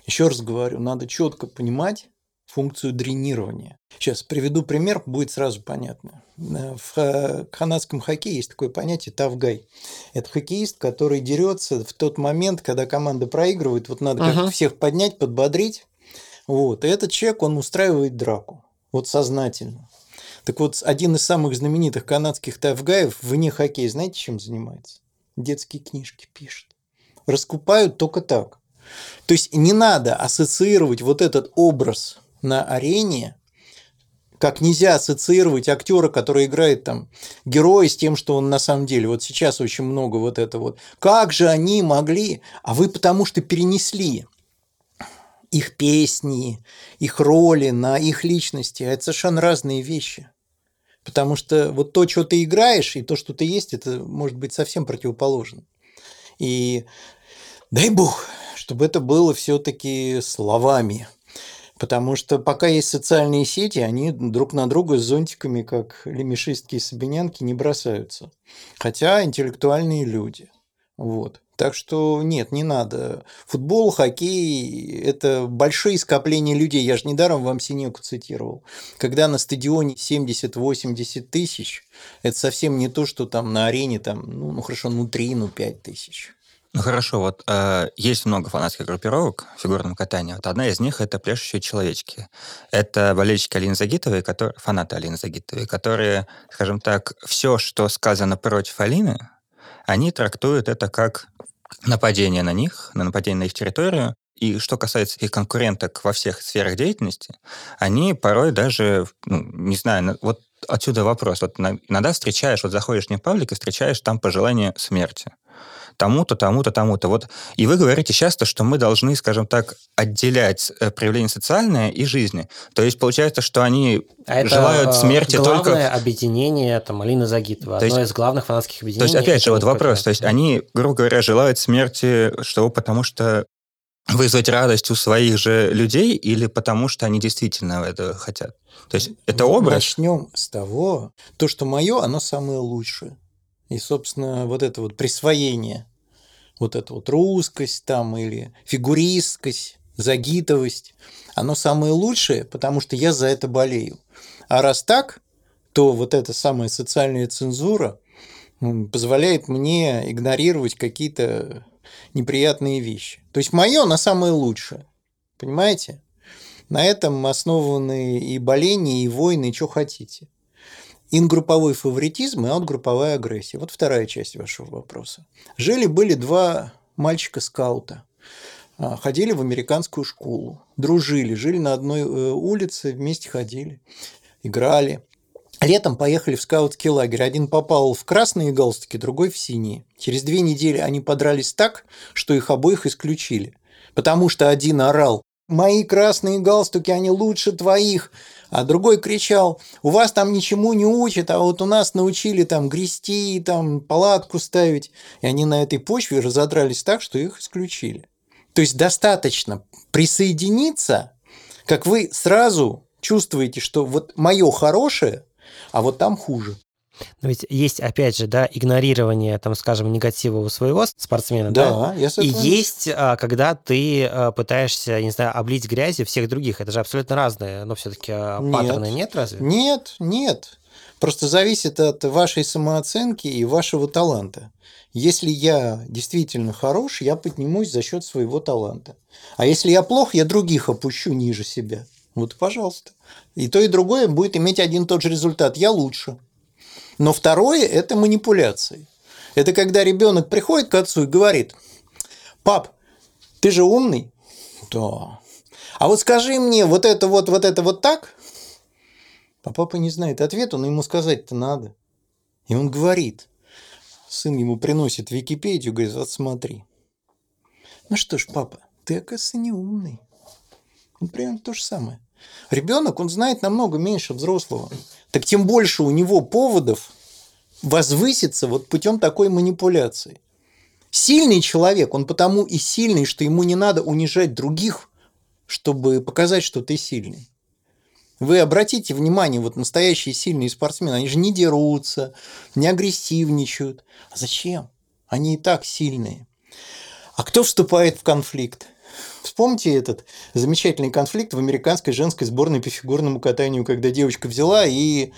еще раз говорю, надо четко понимать функцию дренирования. Сейчас приведу пример, будет сразу понятно. Э, В ха- канадском хоккее есть такое понятие тавгай. Это хоккеист, который дерется в тот момент, когда команда проигрывает, вот надо как-то Мгм. всех поднять, подбодрить. Вот. И этот человек, он устраивает драку. Вот сознательно. Так вот, один из самых знаменитых канадских тавгаев вне хоккея, знаете, чем занимается? Детские книжки пишет. Раскупают только так. То есть не надо ассоциировать вот этот образ на арене, как нельзя ассоциировать актера, который играет там героя с тем, что он на самом деле. Вот сейчас очень много вот это вот. Как же они могли? А вы потому что перенесли их песни, их роли на их личности. А это совершенно разные вещи. Потому что вот то, что ты играешь, и то, что ты есть, это может быть совсем противоположно. И дай бог, чтобы это было все-таки словами. Потому что пока есть социальные сети, они друг на друга с зонтиками, как лемешистки и собинянки, не бросаются. Хотя интеллектуальные люди. Вот. Так что нет, не надо. Футбол, хоккей – это большие скопления людей. Я же недаром вам Синеку цитировал. Когда на стадионе 70-80 тысяч, это совсем не то, что там на арене, там, ну, ну хорошо, ну 3, ну 5 тысяч. Ну хорошо, вот э, есть много фанатских группировок в фигурном катании. Вот одна из них это пляшущие человечки. Это болельщики Алины Загитовой, которые, фанаты Алины Загитовой, которые, скажем так, все, что сказано против Алины, они трактуют это как нападения на них, на нападение на их территорию. И что касается их конкуренток во всех сферах деятельности, они порой даже, ну, не знаю, вот отсюда вопрос. Вот иногда встречаешь, вот заходишь в них паблик и встречаешь там пожелание смерти тому-то, тому-то, тому-то. Вот. И вы говорите часто, что мы должны, скажем так, отделять э, проявление социальное и жизни. То есть получается, что они а желают это смерти главное только... главное объединение там, Алины Загитова, то одно есть, из главных фанатских объединений. То есть, опять же, вот вопрос. То есть они, грубо говоря, желают смерти, что потому что вызвать радость у своих же людей или потому что они действительно это хотят? То есть это образ? Начнем с того, то, что мое, оно самое лучшее. И, собственно, вот это вот присвоение, вот эта вот русскость там или фигуристскость, загитовость, оно самое лучшее, потому что я за это болею. А раз так, то вот эта самая социальная цензура позволяет мне игнорировать какие-то неприятные вещи. То есть мое на самое лучшее. Понимаете? На этом основаны и боления, и войны, и что хотите. Ингрупповой фаворитизм и аутгрупповая агрессия. Вот вторая часть вашего вопроса. Жили-были два мальчика-скаута. А, ходили в американскую школу, дружили, жили на одной э, улице, вместе ходили, играли. Летом поехали в скаутский лагерь. Один попал в красные галстуки, другой в синие. Через две недели они подрались так, что их обоих исключили. Потому что один орал «Мои красные галстуки, они лучше твоих!» А другой кричал, у вас там ничему не учат, а вот у нас научили там грести, там палатку ставить. И они на этой почве разодрались так, что их исключили. То есть достаточно присоединиться, как вы сразу чувствуете, что вот мое хорошее, а вот там хуже. Но ведь есть, опять же, да, игнорирование, там, скажем, негатива у своего спортсмена, да? Да, я И есть, а, когда ты а, пытаешься, не знаю, облить грязью всех других. Это же абсолютно разные, но все-таки а, паттерны нет разве? Нет, нет. Просто зависит от вашей самооценки и вашего таланта. Если я действительно хорош, я поднимусь за счет своего таланта. А если я плох, я других опущу ниже себя. Вот, пожалуйста. И то, и другое будет иметь один и тот же результат. Я лучше. Но второе – это манипуляции. Это когда ребенок приходит к отцу и говорит, пап, ты же умный? Да. А вот скажи мне, вот это вот, вот это вот так? А папа не знает ответа, но ему сказать-то надо. И он говорит. Сын ему приносит Википедию, говорит, вот смотри. Ну что ж, папа, ты, оказывается, не умный. Он примерно то же самое. Ребенок, он знает намного меньше взрослого так тем больше у него поводов возвыситься вот путем такой манипуляции. Сильный человек, он потому и сильный, что ему не надо унижать других, чтобы показать, что ты сильный. Вы обратите внимание, вот настоящие сильные спортсмены, они же не дерутся, не агрессивничают. А зачем? Они и так сильные. А кто вступает в конфликт? Вспомните этот замечательный конфликт в американской женской сборной по фигурному катанию, когда девочка взяла и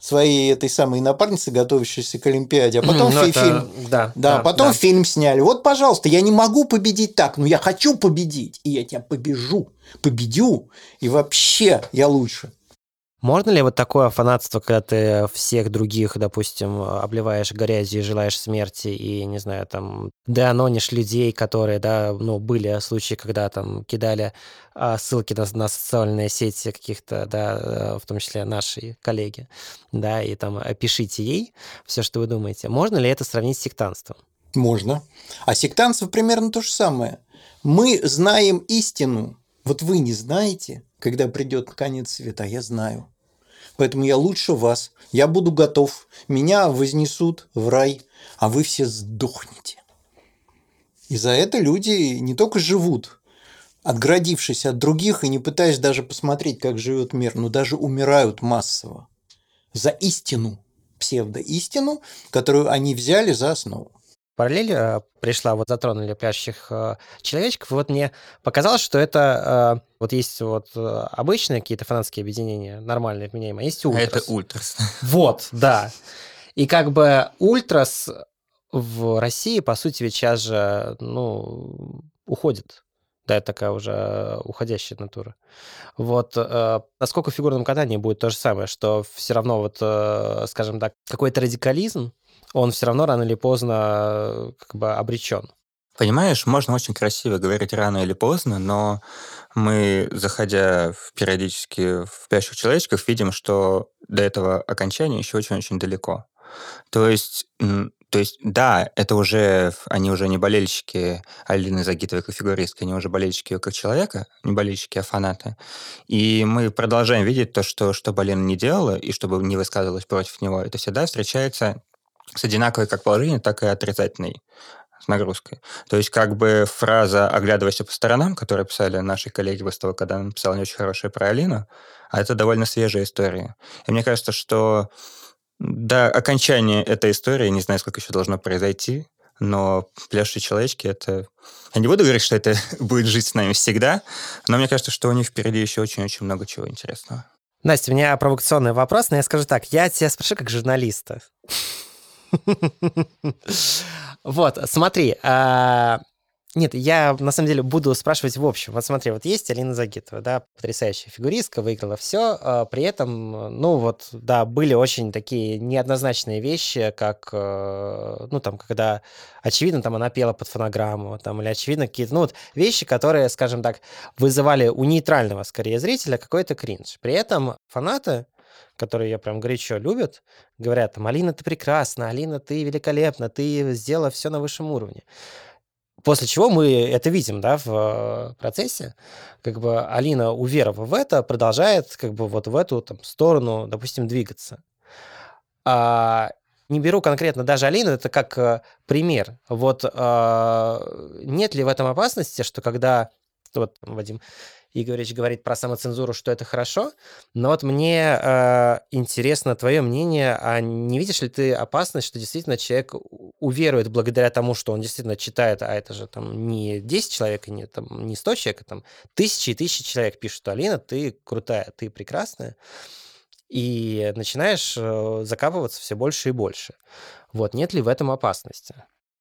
своей этой самой напарницы, готовящейся к Олимпиаде, а потом ну, фи- это... фильм, да, да, да, потом да. фильм сняли. Вот, пожалуйста, я не могу победить так, но я хочу победить, и я тебя побежу, победю, и вообще я лучше. Можно ли вот такое фанатство, когда ты всех других, допустим, обливаешь грязью и желаешь смерти, и, не знаю, там, деанонишь людей, которые, да, ну, были случаи, когда там кидали а, ссылки на, на социальные сети каких-то, да, э, в том числе наши коллеги, да, и там пишите ей все, что вы думаете. Можно ли это сравнить с сектанством? Можно. А сектанство примерно то же самое. Мы знаем истину, вот вы не знаете, когда придет конец света, я знаю. Поэтому я лучше вас. Я буду готов. Меня вознесут в рай, а вы все сдохнете. И за это люди не только живут, отградившись от других и не пытаясь даже посмотреть, как живет мир, но даже умирают массово. За истину, псевдоистину, которую они взяли за основу параллель э, пришла, вот затронули пляшущих э, человечков, вот мне показалось, что это э, вот есть вот обычные какие-то фанатские объединения, нормальные, вменяемые, а есть ультрас. А это ультрас. Вот, да. И как бы ультрас в России, по сути, ведь сейчас же, ну, уходит. Да, это такая уже уходящая натура. Вот э, насколько в фигурном катании будет то же самое, что все равно вот, э, скажем так, какой-то радикализм, он все равно рано или поздно э, как бы обречен. Понимаешь, можно очень красиво говорить рано или поздно, но мы, заходя в, периодически в спящих человечков, видим, что до этого окончания еще очень-очень далеко. То есть, то есть, да, это уже, они уже не болельщики Алины Загитовой как фигуристки, они уже болельщики ее как человека, не болельщики, а фанаты. И мы продолжаем видеть то, что, что бы Алина не делала, и чтобы не высказывалась против него, это всегда встречается с одинаковой как положительной, так и отрицательной нагрузкой. То есть как бы фраза «оглядывайся по сторонам», которую писали наши коллеги в СТО, когда написал не очень хорошее про Алину, а это довольно свежая история. И мне кажется, что до окончания этой истории, не знаю, сколько еще должно произойти, но пляшущие человечки — это... Я не буду говорить, что это будет жить с нами всегда, но мне кажется, что у них впереди еще очень-очень много чего интересного. Настя, у меня провокационный вопрос, но я скажу так. Я тебя спрошу как журналиста. Вот, смотри, а, нет, я на самом деле буду спрашивать в общем. Вот смотри, вот есть Алина Загитова, да, потрясающая фигуристка, выиграла все, а при этом, ну вот, да, были очень такие неоднозначные вещи, как, э, ну там, когда, очевидно, там она пела под фонограмму, там, или очевидно какие-то, ну вот, вещи, которые, скажем так, вызывали у нейтрального, скорее, зрителя какой-то кринж. При этом фанаты которые ее прям горячо любят, говорят Алина, ты прекрасна, Алина, ты великолепна, ты сделала все на высшем уровне. После чего мы это видим, да, в э, процессе. Как бы Алина, уверовав в это, продолжает как бы вот в эту там, сторону, допустим, двигаться. А, не беру конкретно даже Алину, это как э, пример. Вот а, нет ли в этом опасности, что когда вот Вадим Игоревич говорит про самоцензуру, что это хорошо, но вот мне э, интересно твое мнение, а не видишь ли ты опасность, что действительно человек уверует благодаря тому, что он действительно читает, а это же там не 10 человек, не, там, не 100 человек, а там тысячи и тысячи человек пишут, Алина, ты крутая, ты прекрасная, и начинаешь э, закапываться все больше и больше. Вот, нет ли в этом опасности?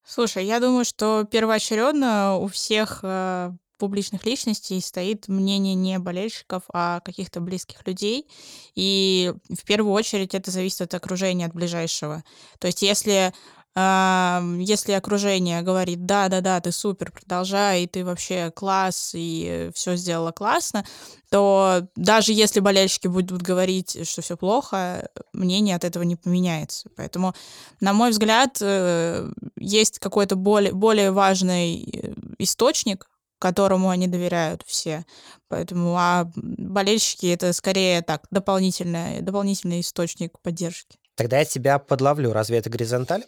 Слушай, я думаю, что первоочередно у всех э, публичных личностей стоит мнение не болельщиков, а каких-то близких людей. И в первую очередь это зависит от окружения, от ближайшего. То есть если если окружение говорит, да, да, да, ты супер, продолжай, ты вообще класс, и все сделала классно, то даже если болельщики будут говорить, что все плохо, мнение от этого не поменяется. Поэтому, на мой взгляд, э, есть какой-то более, более важный э, источник, которому они доверяют все. Поэтому, а болельщики это скорее так, дополнительный, дополнительный источник поддержки. Тогда я тебя подловлю. Разве это горизонталь?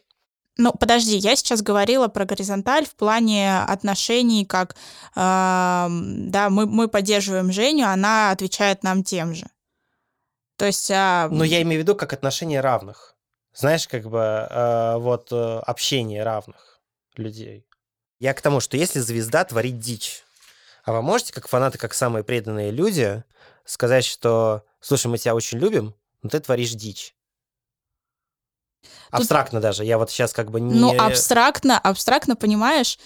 Ну, подожди, я сейчас говорила про горизонталь в плане отношений, как, э, да, мы, мы поддерживаем Женю, она отвечает нам тем же. То есть... Э, ну, я имею в виду как отношения равных. Знаешь, как бы э, вот общение равных людей. Я к тому, что если звезда творит дичь, а вы можете, как фанаты, как самые преданные люди, сказать, что, слушай, мы тебя очень любим, но ты творишь дичь. Абстрактно Тут... даже. Я вот сейчас как бы не... Ну, абстрактно, абстрактно, понимаешь,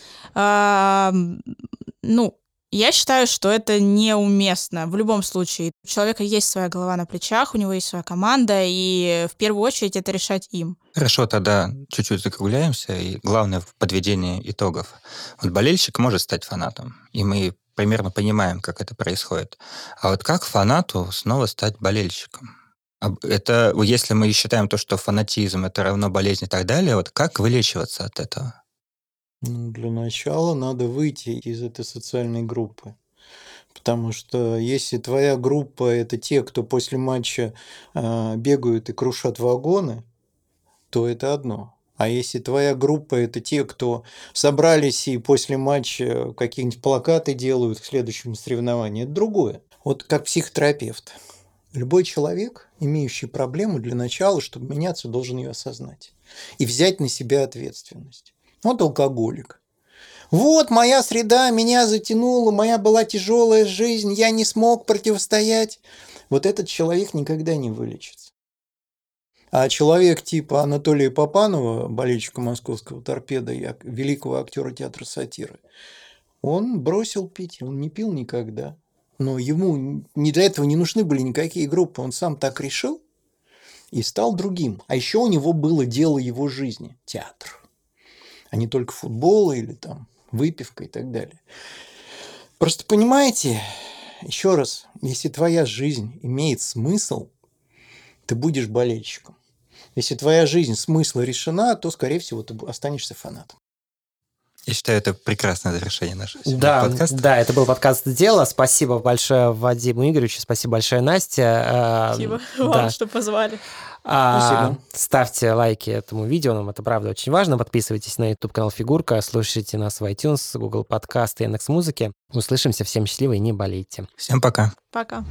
ну, я считаю, что это неуместно в любом случае. У человека есть своя голова на плечах, у него есть своя команда, и в первую очередь это решать им. Хорошо, тогда чуть-чуть закругляемся, и главное в подведении итогов. Вот болельщик может стать фанатом, и мы примерно понимаем, как это происходит. А вот как фанату снова стать болельщиком? Это, если мы считаем то, что фанатизм это равно болезнь и так далее, вот как вылечиваться от этого? Ну, для начала надо выйти из этой социальной группы. Потому что если твоя группа это те, кто после матча э, бегают и крушат вагоны, то это одно. А если твоя группа это те, кто собрались и после матча какие-нибудь плакаты делают к следующему соревнованию, это другое. Вот как психотерапевт. Любой человек, имеющий проблему, для начала, чтобы меняться, должен ее осознать и взять на себя ответственность. Вот алкоголик. Вот моя среда меня затянула, моя была тяжелая жизнь, я не смог противостоять. Вот этот человек никогда не вылечится. А человек типа Анатолия Попанова, болельщика московского торпеда и великого актера театра сатиры, он бросил пить, он не пил никогда. Но ему не для этого не нужны были никакие группы, он сам так решил и стал другим. А еще у него было дело его жизни – театр а не только футбол или там выпивка и так далее. Просто понимаете, еще раз, если твоя жизнь имеет смысл, ты будешь болельщиком. Если твоя жизнь смысла решена, то, скорее всего, ты останешься фанатом. Я считаю, это прекрасное завершение нашего Да, подкаста. да, это был подкаст «Дело». Спасибо большое Вадиму Игоревичу, спасибо большое Настя. Спасибо А, вам, да. что позвали. А, Спасибо. ставьте лайки этому видео, нам это правда очень важно. Подписывайтесь на YouTube-канал Фигурка, слушайте нас в iTunes, Google Подкасты, Яндекс.Музыки. Услышимся, всем счастливо и не болейте. Всем пока. Пока.